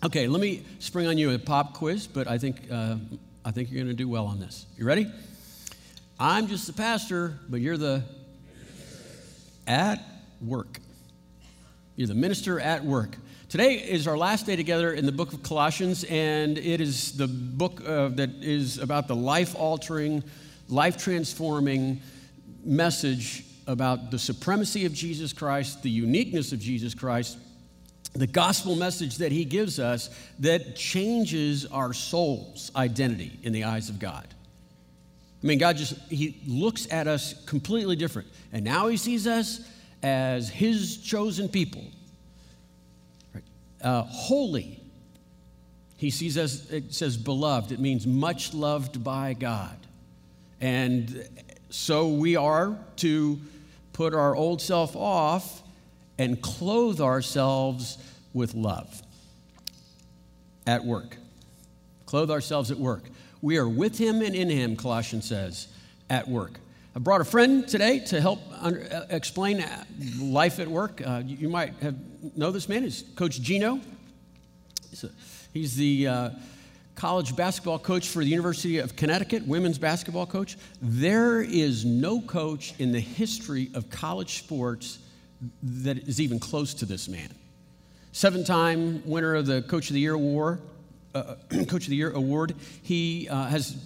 Okay, let me spring on you a pop quiz, but I think, uh, I think you're going to do well on this. You ready? I'm just the pastor, but you're the at work. You're the minister at work. Today is our last day together in the book of Colossians, and it is the book uh, that is about the life altering, life transforming message about the supremacy of Jesus Christ, the uniqueness of Jesus Christ, the gospel message that he gives us that changes our soul's identity in the eyes of God. I mean, God just, he looks at us completely different. And now he sees us as his chosen people, right? uh, holy. He sees us, it says beloved, it means much loved by God. And so we are to put our old self off and clothe ourselves with love at work. Clothe ourselves at work. We are with him and in him, Colossians says, at work. I brought a friend today to help under, uh, explain life at work. Uh, you, you, might have know this man. Is Coach Geno. He's, a, he's the uh, college basketball coach for the University of Connecticut, women's basketball coach. There is no coach in the history of college sports that is even close to this man. Seven time winner of the Coach of the Year award. Uh, coach of the Year award. He uh, has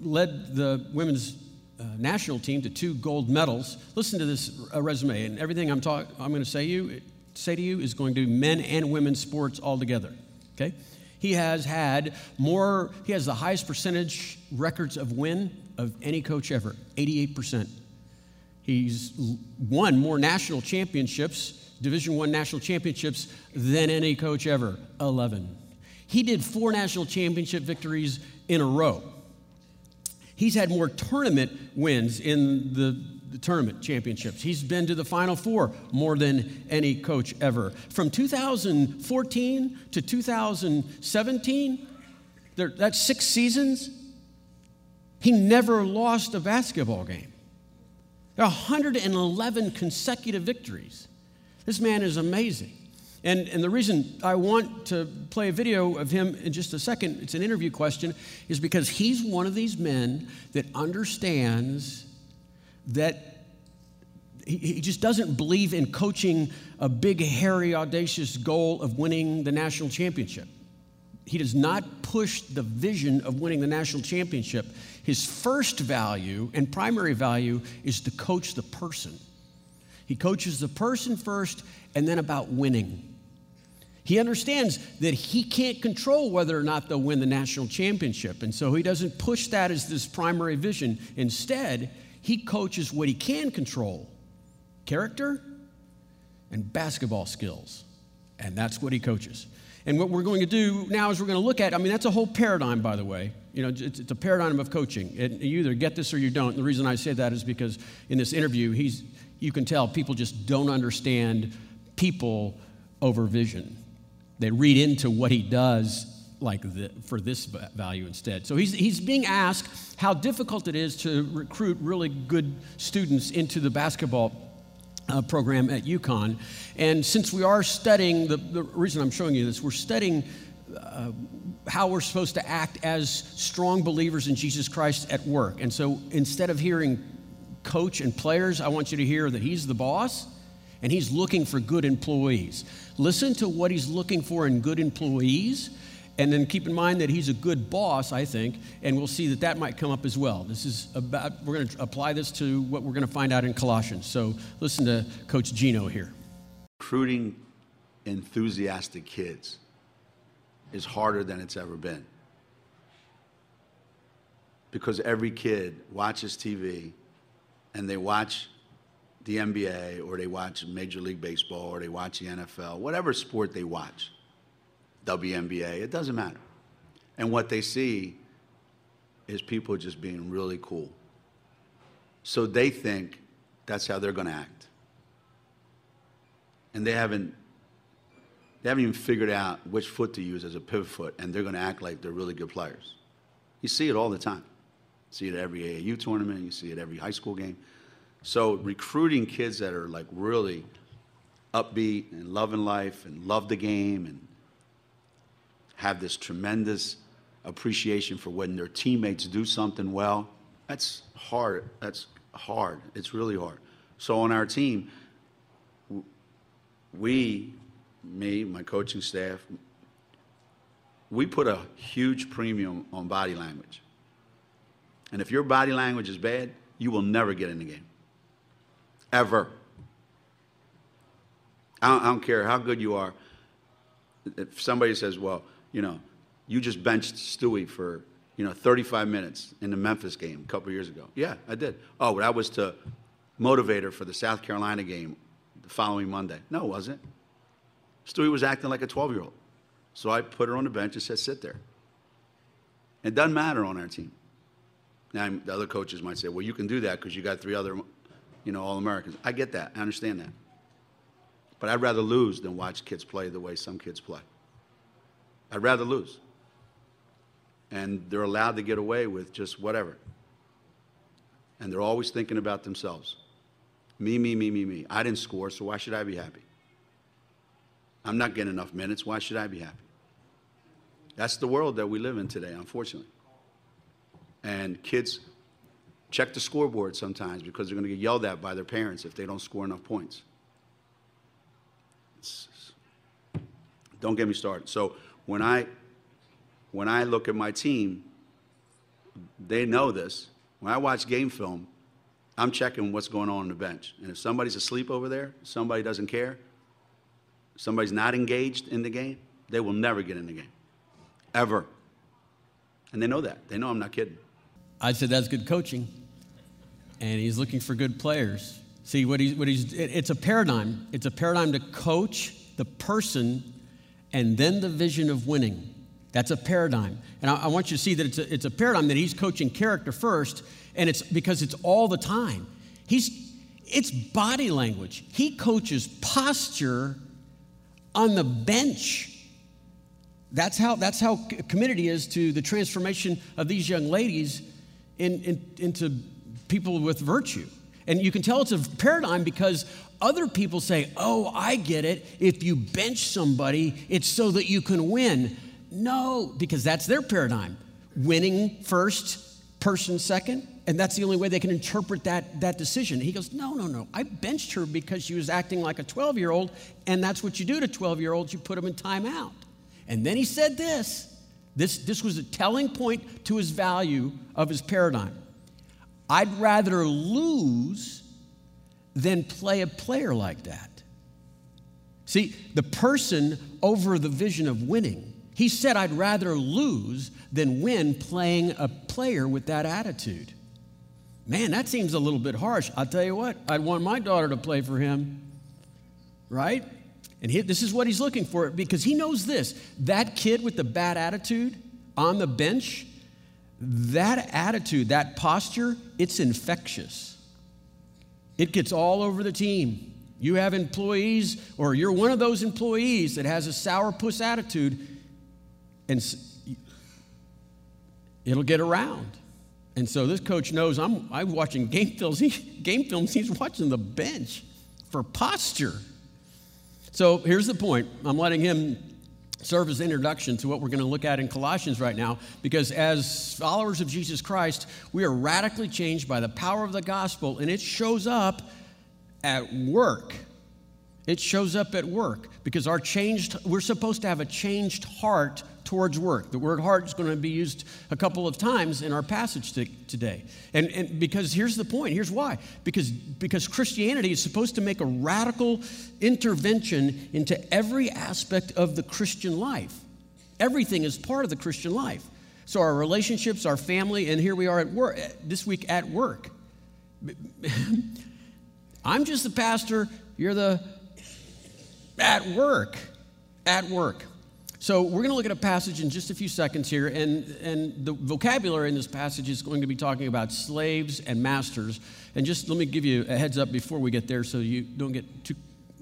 led the women's uh, national team to two gold medals. Listen to this uh, resume, and everything I'm, talk- I'm going to say you say to you is going to be men and women's sports all together. Okay. He has had more, he has the highest percentage records of win of any coach ever 88%. He's won more national championships, Division One national championships, than any coach ever 11. He did four national championship victories in a row. He's had more tournament wins in the the tournament championships. He's been to the Final Four more than any coach ever. From 2014 to 2017, there, that's six seasons, he never lost a basketball game. There are 111 consecutive victories. This man is amazing. And, and the reason I want to play a video of him in just a second, it's an interview question, is because he's one of these men that understands that he just doesn't believe in coaching a big, hairy, audacious goal of winning the national championship. He does not push the vision of winning the national championship. His first value and primary value is to coach the person. He coaches the person first and then about winning. He understands that he can't control whether or not they'll win the national championship. And so he doesn't push that as this primary vision. Instead, he coaches what he can control character and basketball skills. And that's what he coaches. And what we're going to do now is we're going to look at, I mean, that's a whole paradigm, by the way. You know, it's, it's a paradigm of coaching. It, you either get this or you don't. And the reason I say that is because in this interview, he's, you can tell people just don't understand people over vision. They read into what he does like the, for this value instead. So he's, he's being asked how difficult it is to recruit really good students into the basketball uh, program at UConn. And since we are studying, the, the reason I'm showing you this, we're studying uh, how we're supposed to act as strong believers in Jesus Christ at work. And so instead of hearing coach and players, I want you to hear that he's the boss and he's looking for good employees. Listen to what he's looking for in good employees and then keep in mind that he's a good boss, I think, and we'll see that that might come up as well. This is about, we're going to apply this to what we're going to find out in Colossians. So listen to Coach Geno here. Recruiting enthusiastic kids is harder than it's ever been. Because every kid watches TV and they watch the NBA or they watch Major League Baseball or they watch the NFL, whatever sport they watch WNBA, it doesn't matter. And what they see is people just being really cool. So they think that's how they're going to act. And they haven't they haven't even figured out which foot to use as a pivot foot, and they're going to act like they're really good players. You see it all the time. You see it at every AAU tournament, you see it every high school game. So recruiting kids that are like really upbeat and loving life and love the game and have this tremendous appreciation for when their teammates do something well. That's hard. That's hard. It's really hard. So on our team, we, me, my coaching staff, we put a huge premium on body language. And if your body language is bad, you will never get in the game. Ever. I don't, I don't care how good you are. If somebody says, well, you know, you just benched Stewie for, you know, 35 minutes in the Memphis game a couple years ago. Yeah, I did. Oh, that was to motivate her for the South Carolina game the following Monday. No, it wasn't. Stewie was acting like a 12 year old. So I put her on the bench and said, sit there. It doesn't matter on our team. Now, the other coaches might say, well, you can do that because you got three other, you know, All Americans. I get that. I understand that. But I'd rather lose than watch kids play the way some kids play. I'd rather lose. And they're allowed to get away with just whatever. And they're always thinking about themselves. Me, me, me, me, me. I didn't score, so why should I be happy? I'm not getting enough minutes. Why should I be happy? That's the world that we live in today, unfortunately. And kids check the scoreboard sometimes because they're going to get yelled at by their parents if they don't score enough points. It's, don't get me started. So when I when I look at my team, they know this. When I watch game film, I'm checking what's going on on the bench. And if somebody's asleep over there, somebody doesn't care, somebody's not engaged in the game, they will never get in the game. Ever. And they know that. They know I'm not kidding. I said that's good coaching. And he's looking for good players. See, what he's, what he's, it's a paradigm. It's a paradigm to coach the person and then the vision of winning. That's a paradigm. And I, I want you to see that it's a, it's a paradigm that he's coaching character first, and it's because it's all the time. He's, it's body language. He coaches posture on the bench. That's how, that's how committed he is to the transformation of these young ladies in, in, into people with virtue. And you can tell it's a paradigm because other people say, oh, I get it. If you bench somebody, it's so that you can win. No, because that's their paradigm. Winning first, person second, and that's the only way they can interpret that, that decision. He goes, No, no, no. I benched her because she was acting like a 12 year old, and that's what you do to 12 year olds you put them in timeout. And then he said this. This, this was a telling point to his value of his paradigm. I'd rather lose than play a player like that. See, the person over the vision of winning. He said, I'd rather lose than win playing a player with that attitude. Man, that seems a little bit harsh. I'll tell you what, I'd want my daughter to play for him, right? And he, this is what he's looking for because he knows this that kid with the bad attitude on the bench that attitude, that posture, it's infectious. It gets all over the team. You have employees, or you're one of those employees that has a sourpuss attitude, and it'll get around. And so this coach knows I'm, I'm watching game films. He, game films. He's watching the bench for posture. So here's the point. I'm letting him serve as introduction to what we're going to look at in Colossians right now, because as followers of Jesus Christ, we are radically changed by the power of the gospel, and it shows up at work. It shows up at work because our changed, we're supposed to have a changed heart towards work. The word heart is going to be used a couple of times in our passage to, today. And, and because here's the point here's why. Because, because Christianity is supposed to make a radical intervention into every aspect of the Christian life. Everything is part of the Christian life. So our relationships, our family, and here we are at work eh, this week at work. I'm just the pastor, you're the at work. At work. So we're going to look at a passage in just a few seconds here, and, and the vocabulary in this passage is going to be talking about slaves and masters. And just let me give you a heads up before we get there so you don't get too,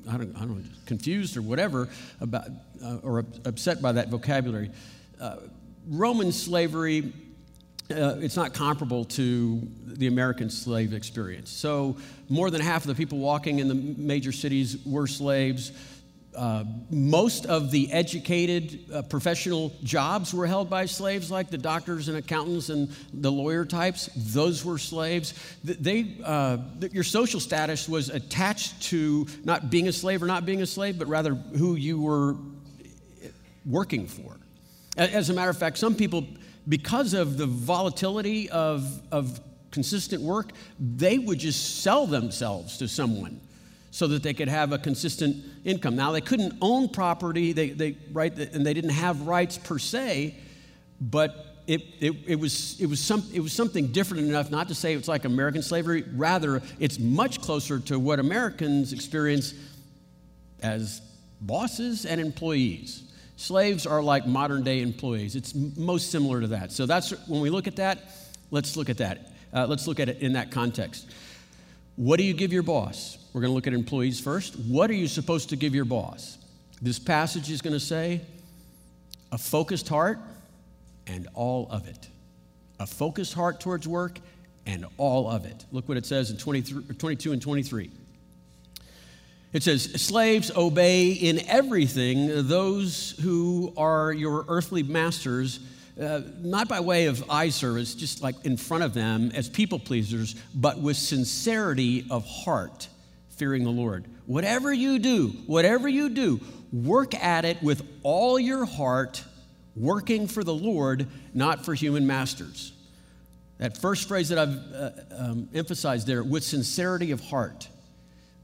I don't, I don't know, confused or whatever about, uh, or upset by that vocabulary. Uh, Roman slavery, uh, it's not comparable to the American slave experience. So more than half of the people walking in the major cities were slaves uh, most of the educated uh, professional jobs were held by slaves, like the doctors and accountants and the lawyer types. Those were slaves. They, uh, your social status was attached to not being a slave or not being a slave, but rather who you were working for. As a matter of fact, some people, because of the volatility of, of consistent work, they would just sell themselves to someone so that they could have a consistent income. Now, they couldn't own property, they, they, right, and they didn't have rights per se, but it, it, it, was, it, was some, it was something different enough not to say it's like American slavery. Rather, it's much closer to what Americans experience as bosses and employees. Slaves are like modern day employees. It's most similar to that. So that's when we look at that, let's look at that. Uh, let's look at it in that context. What do you give your boss? We're going to look at employees first. What are you supposed to give your boss? This passage is going to say a focused heart and all of it. A focused heart towards work and all of it. Look what it says in 22 and 23. It says, Slaves, obey in everything those who are your earthly masters, uh, not by way of eye service, just like in front of them as people pleasers, but with sincerity of heart, fearing the Lord. Whatever you do, whatever you do, work at it with all your heart, working for the Lord, not for human masters. That first phrase that I've uh, um, emphasized there, with sincerity of heart.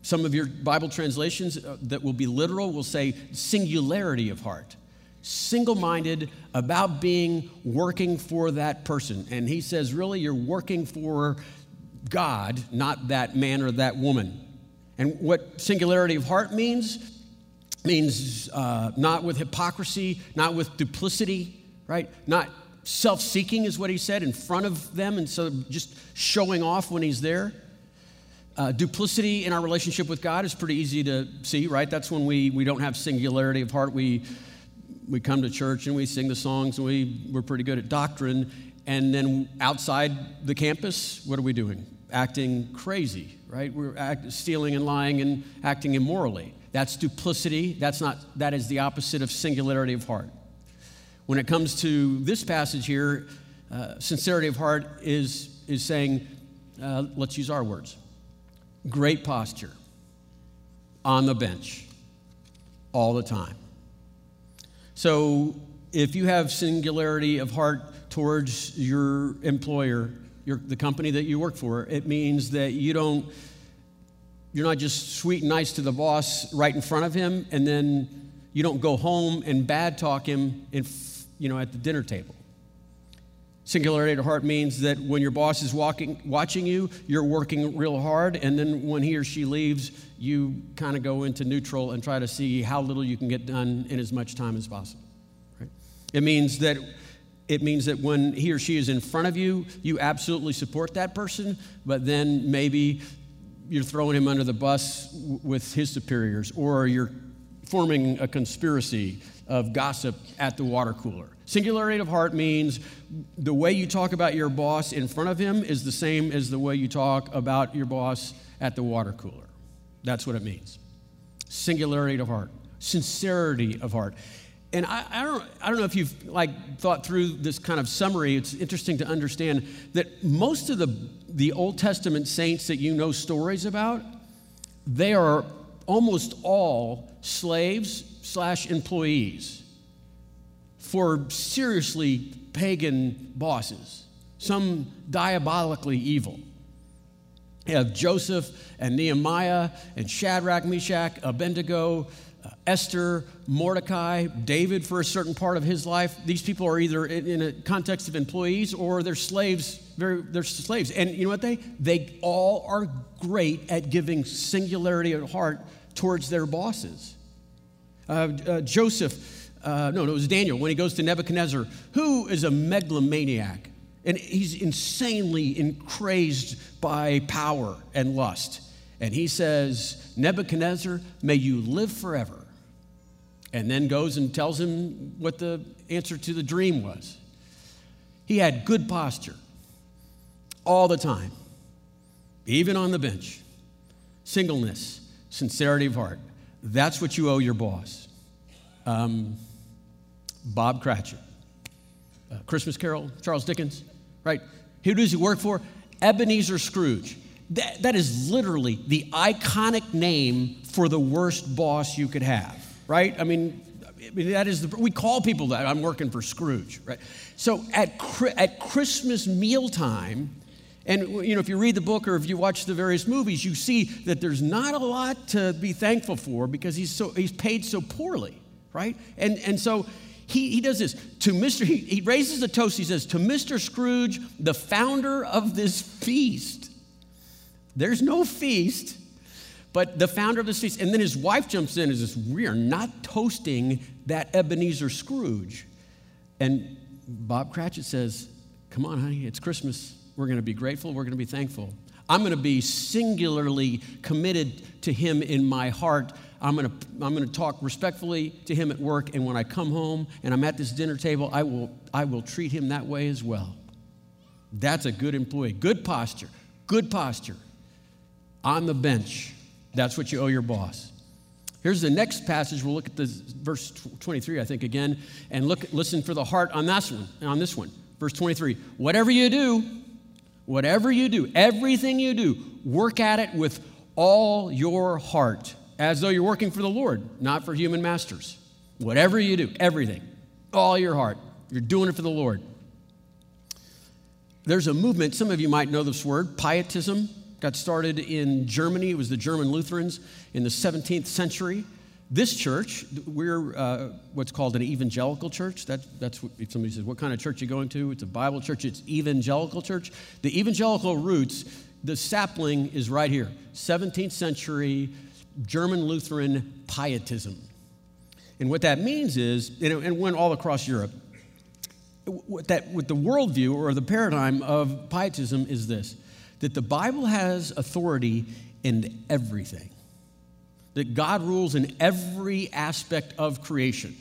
Some of your Bible translations uh, that will be literal will say singularity of heart. Single minded about being working for that person. And he says, really, you're working for God, not that man or that woman. And what singularity of heart means means uh, not with hypocrisy, not with duplicity, right? Not self seeking, is what he said, in front of them, and so just showing off when he's there. Uh, duplicity in our relationship with God is pretty easy to see, right? That's when we, we don't have singularity of heart. We, we come to church and we sing the songs and we, we're pretty good at doctrine. And then outside the campus, what are we doing? Acting crazy, right? We're act, stealing and lying and acting immorally. That's duplicity. That's not, that is the opposite of singularity of heart. When it comes to this passage here, uh, sincerity of heart is, is saying, uh, let's use our words great posture on the bench all the time. So if you have singularity of heart towards your employer, your, the company that you work for, it means that you don't, you're not just sweet and nice to the boss right in front of him, and then you don't go home and bad talk him in, you know, at the dinner table. Singularity of heart means that when your boss is walking, watching you, you're working real hard, and then when he or she leaves, you kind of go into neutral and try to see how little you can get done in as much time as possible. Right? It means that it means that when he or she is in front of you, you absolutely support that person, but then maybe you're throwing him under the bus with his superiors, or you're forming a conspiracy of gossip at the water cooler. Singularity of heart means the way you talk about your boss in front of him is the same as the way you talk about your boss at the water cooler. That's what it means. Singularity of heart, sincerity of heart. And I, I, don't, I don't know if you've like thought through this kind of summary. It's interesting to understand that most of the, the Old Testament saints that you know stories about, they are almost all slaves slash employees for seriously pagan bosses, some diabolically evil. You have Joseph and Nehemiah and Shadrach, Meshach, Abednego, uh, Esther, Mordecai, David for a certain part of his life. These people are either in, in a context of employees or they're slaves. Very, they're slaves, and you know what they? They all are great at giving singularity of heart towards their bosses. Uh, uh, Joseph uh, no, no, it was Daniel, when he goes to Nebuchadnezzar, who is a megalomaniac. And he's insanely crazed by power and lust. And he says, Nebuchadnezzar, may you live forever. And then goes and tells him what the answer to the dream was. He had good posture all the time, even on the bench. Singleness, sincerity of heart. That's what you owe your boss. Um, Bob Cratchit, uh, Christmas Carol, Charles Dickens, right? Who does he work for? Ebenezer Scrooge. That, that is literally the iconic name for the worst boss you could have, right? I mean, I mean that is the, we call people that. I'm working for Scrooge, right? So at, at Christmas mealtime, and you know, if you read the book or if you watch the various movies, you see that there's not a lot to be thankful for because he's so he's paid so poorly, right? And and so he, he does this to Mr. He, he raises a toast. He says, To Mr. Scrooge, the founder of this feast. There's no feast, but the founder of this feast. And then his wife jumps in and says, We are not toasting that Ebenezer Scrooge. And Bob Cratchit says, Come on, honey, it's Christmas. We're going to be grateful. We're going to be thankful. I'm going to be singularly committed to him in my heart. I'm going, to, I'm going to talk respectfully to him at work, and when I come home and I'm at this dinner table, I will, I will treat him that way as well. That's a good employee. Good posture. Good posture. On the bench. That's what you owe your boss. Here's the next passage. We'll look at the verse 23, I think, again, and look, listen for the heart on this one. On this one, verse 23. Whatever you do, Whatever you do, everything you do, work at it with all your heart, as though you're working for the Lord, not for human masters. Whatever you do, everything, all your heart, you're doing it for the Lord. There's a movement, some of you might know this word, pietism. Got started in Germany. It was the German Lutherans in the 17th century. This church, we're uh, what's called an evangelical church. That, that's what, if somebody says, What kind of church are you going to? It's a Bible church, it's evangelical church. The evangelical roots, the sapling is right here 17th century German Lutheran pietism. And what that means is, and went all across Europe, what that with the worldview or the paradigm of pietism is this that the Bible has authority in everything that God rules in every aspect of creation,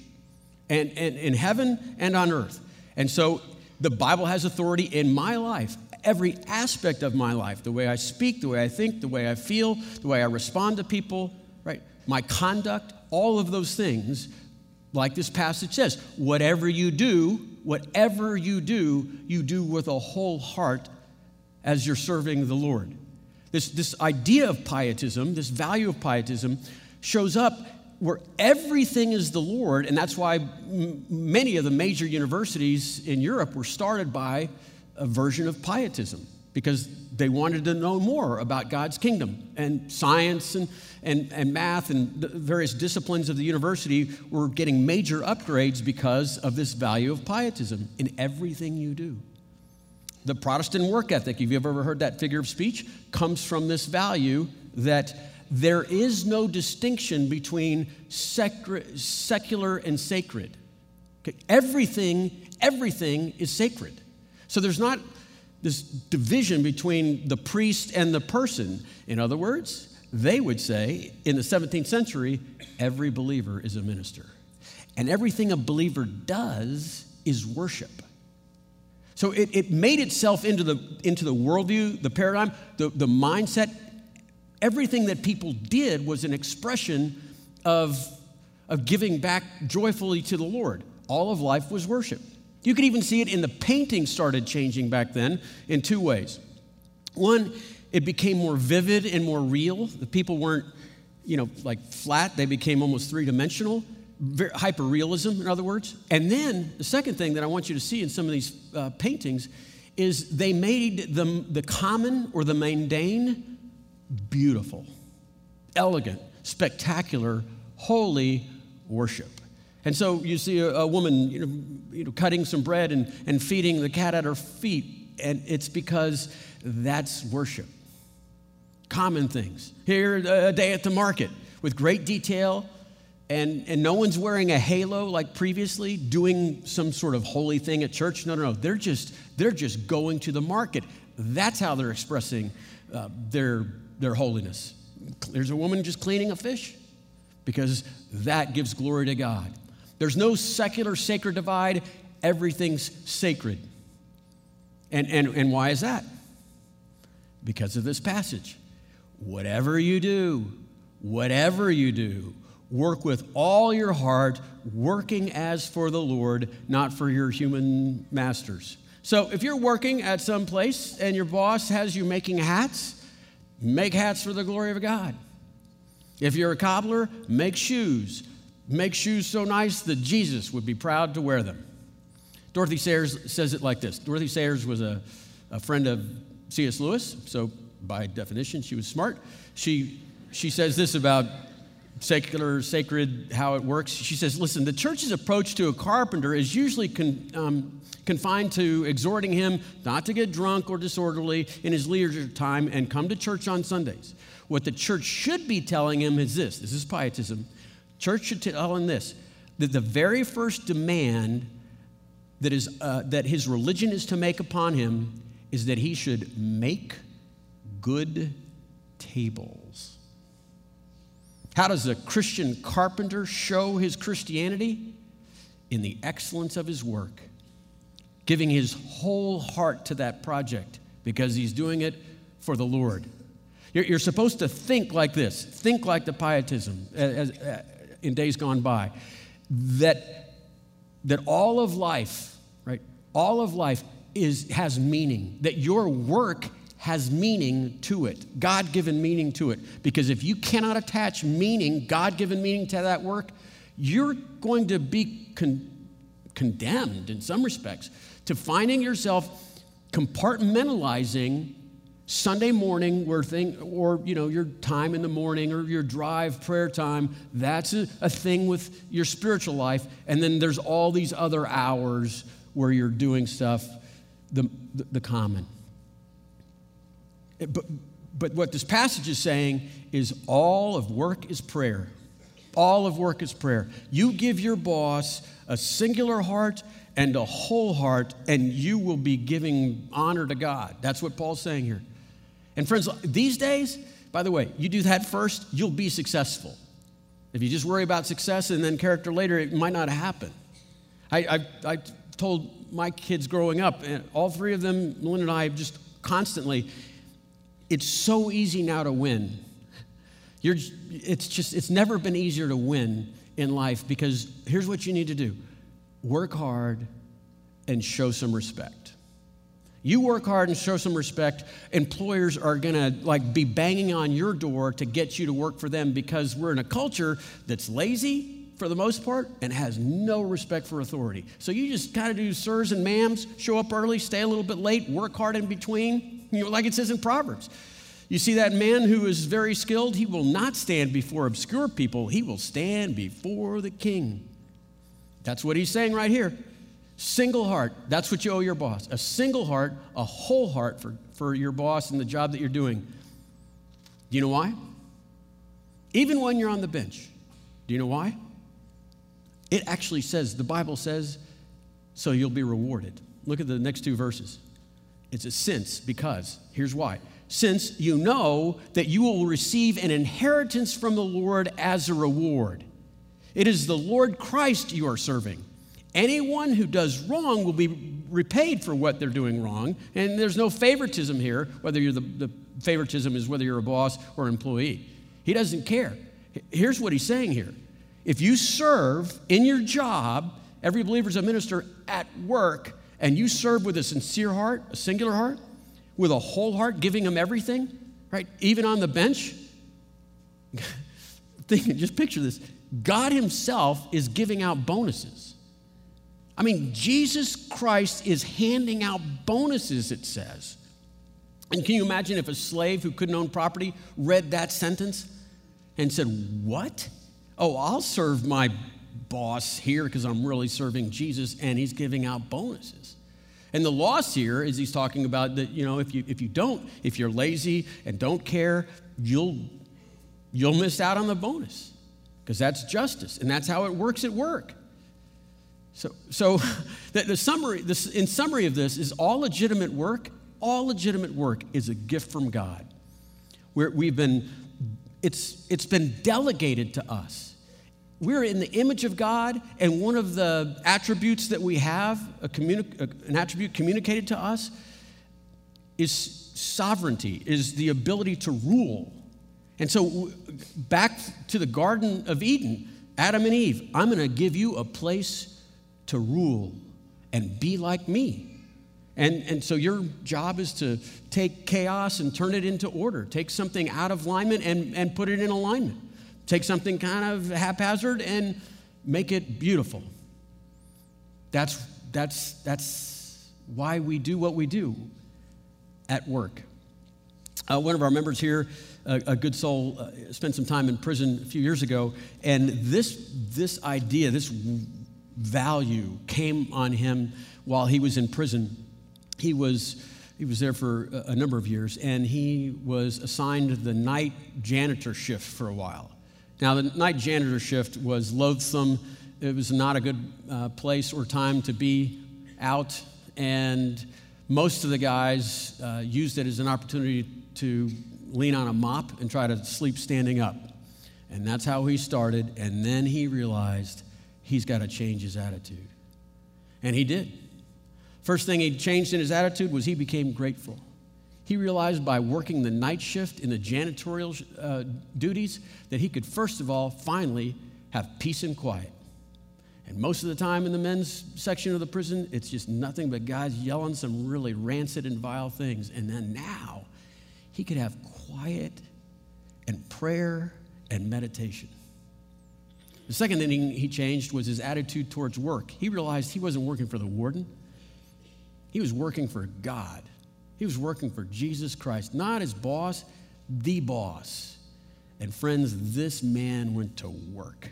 and, and in heaven and on earth. And so the Bible has authority in my life, every aspect of my life the way I speak, the way I think, the way I feel, the way I respond to people, right? My conduct, all of those things, like this passage says, whatever you do, whatever you do, you do with a whole heart as you're serving the Lord. This, this idea of pietism, this value of pietism, shows up where everything is the Lord, and that's why m- many of the major universities in Europe were started by a version of pietism because they wanted to know more about God's kingdom. And science and, and, and math and various disciplines of the university were getting major upgrades because of this value of pietism in everything you do. The Protestant work ethic, if you've ever heard that figure of speech, comes from this value that there is no distinction between secular and sacred. Everything, everything is sacred. So there's not this division between the priest and the person. In other words, they would say in the 17th century, every believer is a minister. And everything a believer does is worship. So it, it made itself into the, into the worldview, the paradigm, the, the mindset. Everything that people did was an expression of, of giving back joyfully to the Lord. All of life was worship. You could even see it in the painting started changing back then in two ways. One, it became more vivid and more real. The people weren't, you know, like flat, they became almost three dimensional hyper realism, in other words. And then the second thing that I want you to see in some of these uh, paintings is they made the, the common or the mundane beautiful, elegant, spectacular, holy worship. And so you see a, a woman you know, you know, cutting some bread and, and feeding the cat at her feet, and it's because that's worship. Common things. Here, a day at the market with great detail and, and no one's wearing a halo like previously, doing some sort of holy thing at church. No, no, no. They're just, they're just going to the market. That's how they're expressing uh, their, their holiness. There's a woman just cleaning a fish because that gives glory to God. There's no secular sacred divide, everything's sacred. And, and, and why is that? Because of this passage. Whatever you do, whatever you do, Work with all your heart, working as for the Lord, not for your human masters. So if you're working at some place and your boss has you making hats, make hats for the glory of God. If you're a cobbler, make shoes. Make shoes so nice that Jesus would be proud to wear them. Dorothy Sayers says it like this Dorothy Sayers was a, a friend of C.S. Lewis, so by definition, she was smart. She, she says this about secular, sacred, how it works. She says, listen, the church's approach to a carpenter is usually con, um, confined to exhorting him not to get drunk or disorderly in his leisure time and come to church on Sundays. What the church should be telling him is this this is pietism. Church should tell him this that the very first demand that, is, uh, that his religion is to make upon him is that he should make good tables. How does a Christian carpenter show his Christianity? In the excellence of his work, giving his whole heart to that project because he's doing it for the Lord. You're, you're supposed to think like this think like the pietism as, as, in days gone by. That, that all of life, right, all of life is, has meaning, that your work has meaning to it, God given meaning to it. Because if you cannot attach meaning, God given meaning to that work, you're going to be con- condemned in some respects to finding yourself compartmentalizing Sunday morning where thing or you know your time in the morning or your drive prayer time. That's a, a, thing with your spiritual life. And then there's all these other hours where you're doing stuff the, the, the common but, but what this passage is saying is all of work is prayer. All of work is prayer. You give your boss a singular heart and a whole heart, and you will be giving honor to God. That's what Paul's saying here. And friends, these days, by the way, you do that first, you'll be successful. If you just worry about success and then character later, it might not happen. I, I, I told my kids growing up, and all three of them, Melinda and I, just constantly, it's so easy now to win. You're, it's just, it's never been easier to win in life because here's what you need to do work hard and show some respect. You work hard and show some respect, employers are gonna like be banging on your door to get you to work for them because we're in a culture that's lazy for the most part and has no respect for authority. So you just kind of do sirs and ma'ams, show up early, stay a little bit late, work hard in between, you know, like it says in Proverbs. You see, that man who is very skilled, he will not stand before obscure people, he will stand before the king. That's what he's saying right here. Single heart, that's what you owe your boss. A single heart, a whole heart for, for your boss and the job that you're doing. Do you know why? Even when you're on the bench. Do you know why? It actually says, the Bible says, so you'll be rewarded. Look at the next two verses. It's a since because. Here's why. Since you know that you will receive an inheritance from the Lord as a reward. It is the Lord Christ you are serving. Anyone who does wrong will be repaid for what they're doing wrong. And there's no favoritism here, whether you're the, the favoritism is whether you're a boss or employee. He doesn't care. Here's what he's saying here. If you serve in your job, every believer's a minister at work, and you serve with a sincere heart, a singular heart, with a whole heart, giving them everything, right? Even on the bench. Think, just picture this. God Himself is giving out bonuses. I mean, Jesus Christ is handing out bonuses, it says. And can you imagine if a slave who couldn't own property read that sentence and said, What? Oh, I'll serve my boss here because I'm really serving Jesus and he's giving out bonuses. And the loss here is he's talking about that, you know, if you, if you don't, if you're lazy and don't care, you'll, you'll miss out on the bonus because that's justice and that's how it works at work. So, so the, the summary, this, in summary of this, is all legitimate work, all legitimate work is a gift from God. Where we've been, it's, it's been delegated to us we're in the image of God, and one of the attributes that we have, communi- an attribute communicated to us, is sovereignty, is the ability to rule. And so, back to the Garden of Eden, Adam and Eve, I'm going to give you a place to rule and be like me. And, and so your job is to take chaos and turn it into order. Take something out of alignment and, and put it in alignment. Take something kind of haphazard and make it beautiful. That's, that's, that's why we do what we do at work. Uh, one of our members here, a, a good soul, uh, spent some time in prison a few years ago, and this, this idea, this value came on him while he was in prison he was he was there for a number of years, and he was assigned the night janitor shift for a while. Now, the night janitor shift was loathsome. It was not a good uh, place or time to be out, and most of the guys uh, used it as an opportunity to lean on a mop and try to sleep standing up. And that's how he started, and then he realized he's got to change his attitude. And he did. First thing he changed in his attitude was he became grateful. He realized by working the night shift in the janitorial uh, duties that he could, first of all, finally have peace and quiet. And most of the time in the men's section of the prison, it's just nothing but guys yelling some really rancid and vile things. And then now, he could have quiet and prayer and meditation. The second thing he changed was his attitude towards work. He realized he wasn't working for the warden. He was working for God. He was working for Jesus Christ, not his boss, the boss. And friends, this man went to work.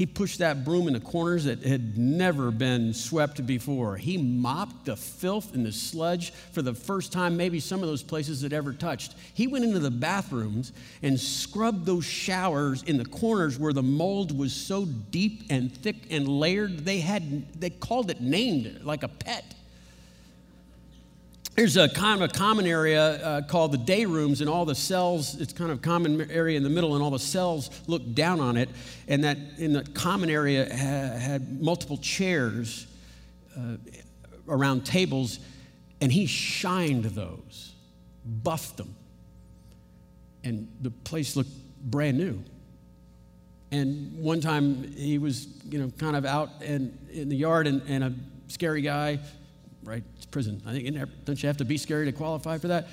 He pushed that broom in the corners that had never been swept before. He mopped the filth and the sludge for the first time, maybe some of those places had ever touched. He went into the bathrooms and scrubbed those showers in the corners where the mold was so deep and thick and layered, they, had, they called it named like a pet. There's a kind of a common area uh, called the day rooms, and all the cells, it's kind of common area in the middle, and all the cells look down on it. And that in the common area ha- had multiple chairs uh, around tables, and he shined those, buffed them. And the place looked brand new. And one time he was, you know, kind of out in, in the yard, and, and a scary guy right? It's prison. I think, in there, don't you have to be scary to qualify for that?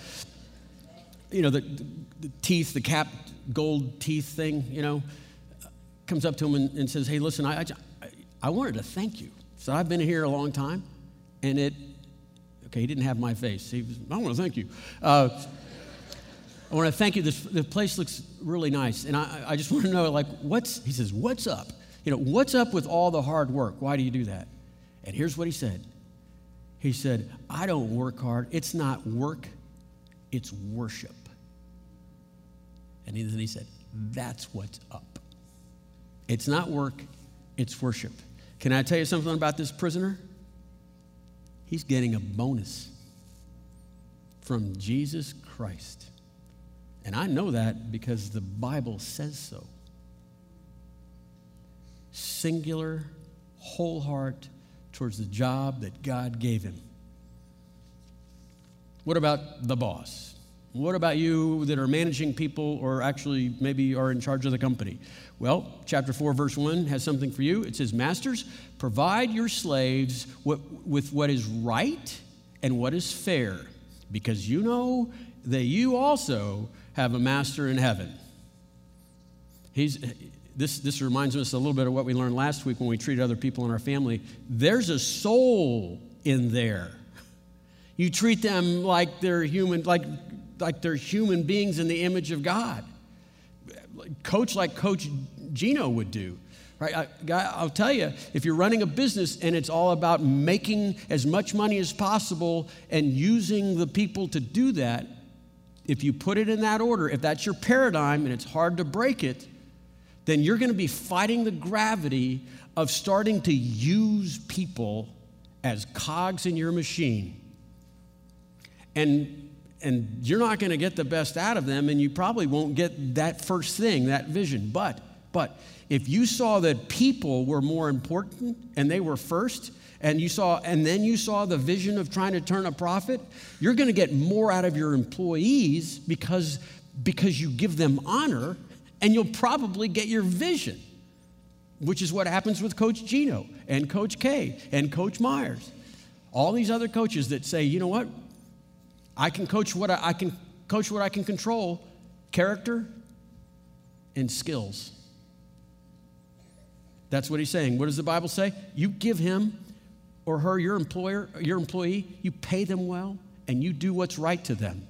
You know, the, the, teeth, the capped gold teeth thing, you know, comes up to him and, and says, Hey, listen, I, I, I wanted to thank you. So I've been here a long time, and it, okay, he didn't have my face. He was, I want to thank you. Uh, I want to thank you. This, the place looks really nice. And I, I just want to know, like, what's, he says, what's up? You know, what's up with all the hard work? Why do you do that? And here's what he said he said, I don't work hard. It's not work, it's worship. And then he said, That's what's up. It's not work, it's worship. Can I tell you something about this prisoner? He's getting a bonus from Jesus Christ. And I know that because the Bible says so. Singular, whole heart, towards the job that God gave him. What about the boss? What about you that are managing people or actually maybe are in charge of the company? Well, chapter 4, verse 1 has something for you. It says, Masters, provide your slaves with what is right and what is fair, because you know that you also have a master in heaven. He's, this, this reminds us a little bit of what we learned last week when we treated other people in our family. There's a soul in there. You treat them like they're human, like, like they're human beings in the image of God. Coach like Coach Geno would do. Right? I, I'll tell you, if you're running a business and it's all about making as much money as possible and using the people to do that, if you put it in that order, if that's your paradigm and it's hard to break it, then you're going to be fighting the gravity of starting to use people as cogs in your machine. And, and you're not going to get the best out of them, and you probably won't get that first thing, that vision. But, but if you saw that people were more important and they were first, and you saw and then you saw the vision of trying to turn a profit you're going to get more out of your employees because because you give them honor and you'll probably get your vision, which is what happens with Coach Geno and Coach K and Coach Myers. All these other coaches that say, you know what? I can coach what I, I can coach what I can control, character and skills. That's what he's saying. What does the Bible say? You give him or her, your employer, your employee, you pay them well and you do what's right to them.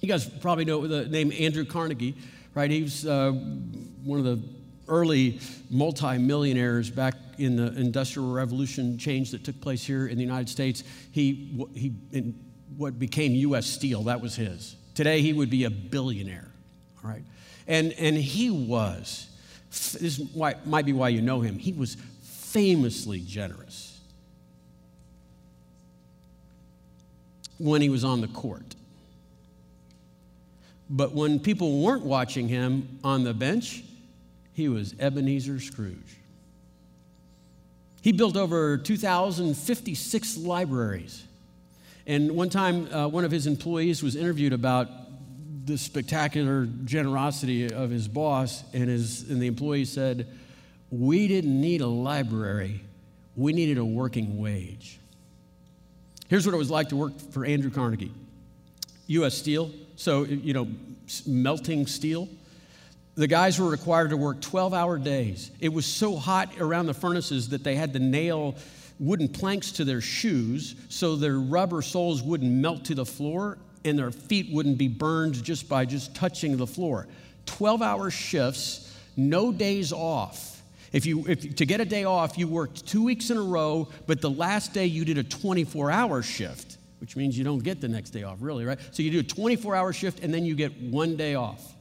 You guys probably know the name Andrew Carnegie, right? He was uh, one of the early multimillionaires back in the Industrial Revolution change that took place here in the United States. He, he what became U.S. Steel, that was his. Today, he would be a billionaire, all right? And, and he was, this might be why you know him, he was famously generous when he was on the court. But when people weren't watching him on the bench, he was Ebenezer Scrooge. He built over 2,056 libraries. And one time, uh, one of his employees was interviewed about the spectacular generosity of his boss, and, his, and the employee said, We didn't need a library, we needed a working wage. Here's what it was like to work for Andrew Carnegie U.S. Steel, so, you know, melting steel. The guys were required to work 12 hour days. It was so hot around the furnaces that they had to nail wooden planks to their shoes so their rubber soles wouldn't melt to the floor and their feet wouldn't be burned just by just touching the floor. 12 hour shifts, no days off. If you, if, to get a day off, you worked two weeks in a row, but the last day you did a 24 hour shift, which means you don't get the next day off, really, right? So you do a 24 hour shift and then you get one day off.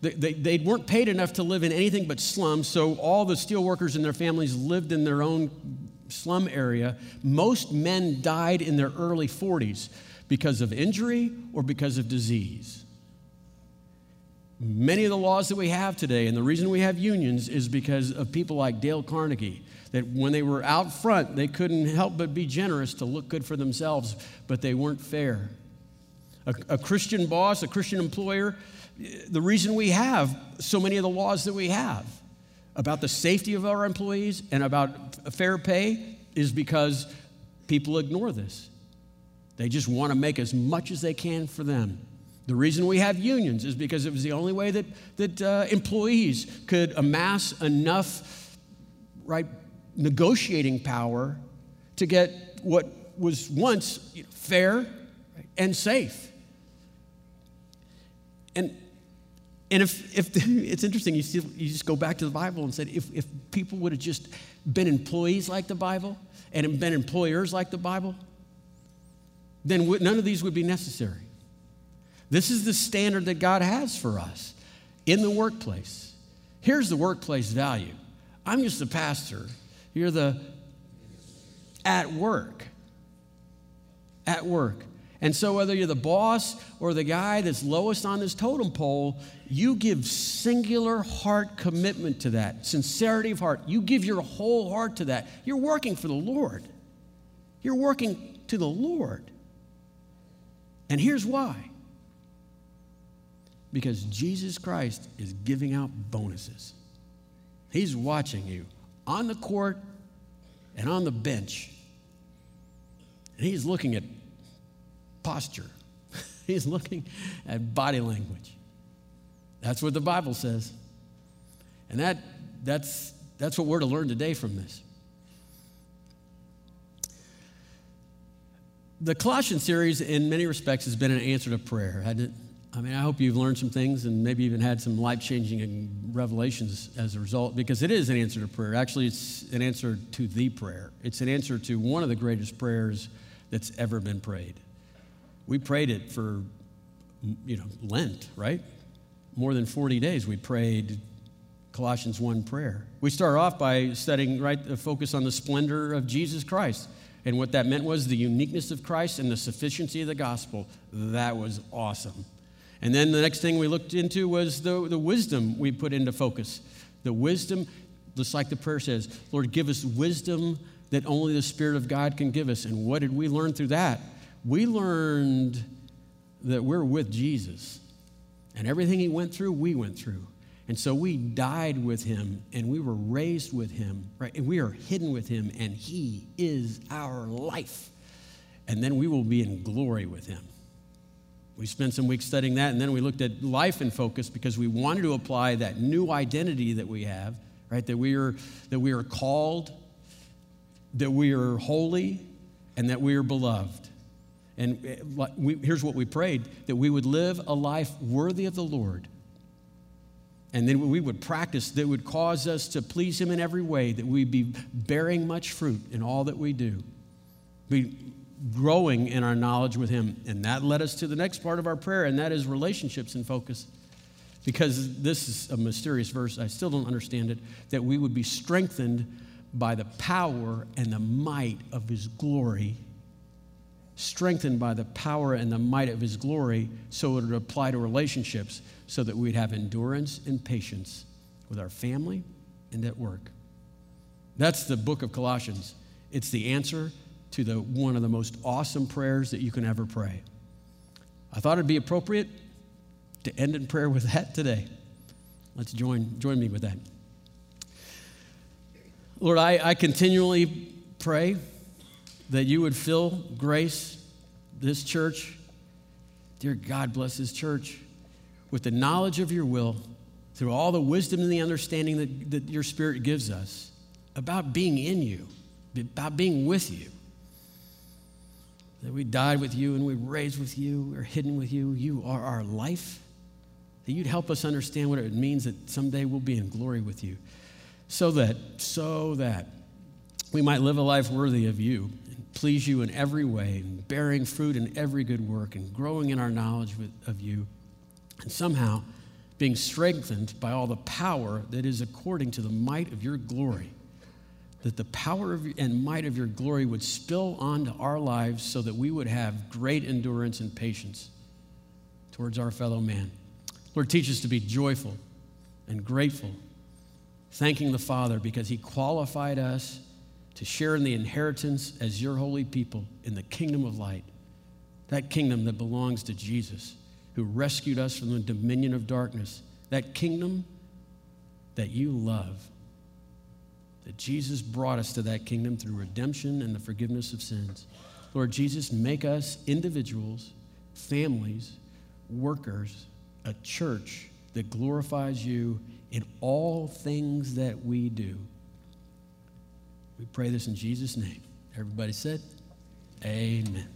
They, they, they, weren't paid enough to live in anything but slums, so all the steelworkers and their families lived in their own slum area. Most men died in their early 40s because of injury or because of disease. Many of the laws that we have today, and the reason we have unions is because of people like Dale Carnegie, that when they were out front, they couldn't help but be generous to look good for themselves, but they weren't fair. A, a Christian boss, a Christian employer, the reason we have so many of the laws that we have about the safety of our employees and about fair pay is because people ignore this. They just want to make as much as they can for them. The reason we have unions is because it was the only way that, that uh, employees could amass enough right, negotiating power to get what was once fair and safe. And, and if, if it's interesting, you, still, you just go back to the Bible and said, if, if people would have just been employees like the Bible and been employers like the Bible, then none of these would be necessary. This is the standard that God has for us in the workplace. Here's the workplace value I'm just a pastor, you're the at work. At work. And so, whether you're the boss or the guy that's lowest on this totem pole, you give singular heart commitment to that, sincerity of heart. You give your whole heart to that. You're working for the Lord. You're working to the Lord. And here's why because Jesus Christ is giving out bonuses. He's watching you on the court and on the bench. And he's looking at posture, he's looking at body language. That's what the Bible says. And that, that's, that's what we're to learn today from this. The Colossian series, in many respects, has been an answer to prayer, hasn't it? I mean, I hope you've learned some things and maybe even had some life changing revelations as a result, because it is an answer to prayer. Actually, it's an answer to the prayer. It's an answer to one of the greatest prayers that's ever been prayed. We prayed it for, you know, Lent, right? More than 40 days we prayed Colossians 1 prayer. We start off by studying, right, the focus on the splendor of Jesus Christ. And what that meant was the uniqueness of Christ and the sufficiency of the gospel. That was awesome. And then the next thing we looked into was the, the wisdom we put into focus. The wisdom, just like the prayer says, Lord, give us wisdom that only the Spirit of God can give us. And what did we learn through that? We learned that we're with Jesus. And everything he went through, we went through. And so we died with him and we were raised with him, right? And we are hidden with him and he is our life. And then we will be in glory with him. We spent some weeks studying that and then we looked at life in focus because we wanted to apply that new identity that we have, right? That we are that we are called, that we are holy, and that we are beloved. And eh, we, here's what we prayed that we would live a life worthy of the Lord and then we would practice that would cause us to please Him in every way, that we'd be bearing much fruit in all that we do, be growing in our knowledge with Him. And that led us to the next part of our prayer, and that is relationships in focus. Because this is a mysterious verse, I still don't understand it, that we would be strengthened by the power and the might of His glory strengthened by the power and the might of his glory so it would apply to relationships so that we'd have endurance and patience with our family and at work. That's the book of Colossians. It's the answer to the, one of the most awesome prayers that you can ever pray. I thought it'd be appropriate to end in prayer with that today. Let's join, join me with that. Lord, I, I continually pray that you would fill grace, this church, dear God, bless this church, with the knowledge of your will through all the wisdom and the understanding that, that your Spirit gives us about being in you, about being with you. That we died with you and we raised with you, we're hidden with you. You are our life. That you'd help us understand what it means that someday we'll be in glory with you. So that, so that we might live a life worthy of you and please you in every way, and bearing fruit in every good work, and growing in our knowledge of you, and somehow being strengthened by all the power that is according to the might of your glory. That the power of, and might of your glory would spill onto our lives so that we would have great endurance and patience towards our fellow man. Lord, teach us to be joyful and grateful, thanking the Father because He qualified us to share in the inheritance as your holy people in the kingdom of light, that kingdom that belongs to Jesus, who rescued us from the dominion of darkness, that kingdom that you love. That Jesus brought us to that kingdom through redemption and the forgiveness of sins. Lord Jesus, make us individuals, families, workers, a church that glorifies you in all things that we do. We pray this in Jesus' name. Everybody said, Amen.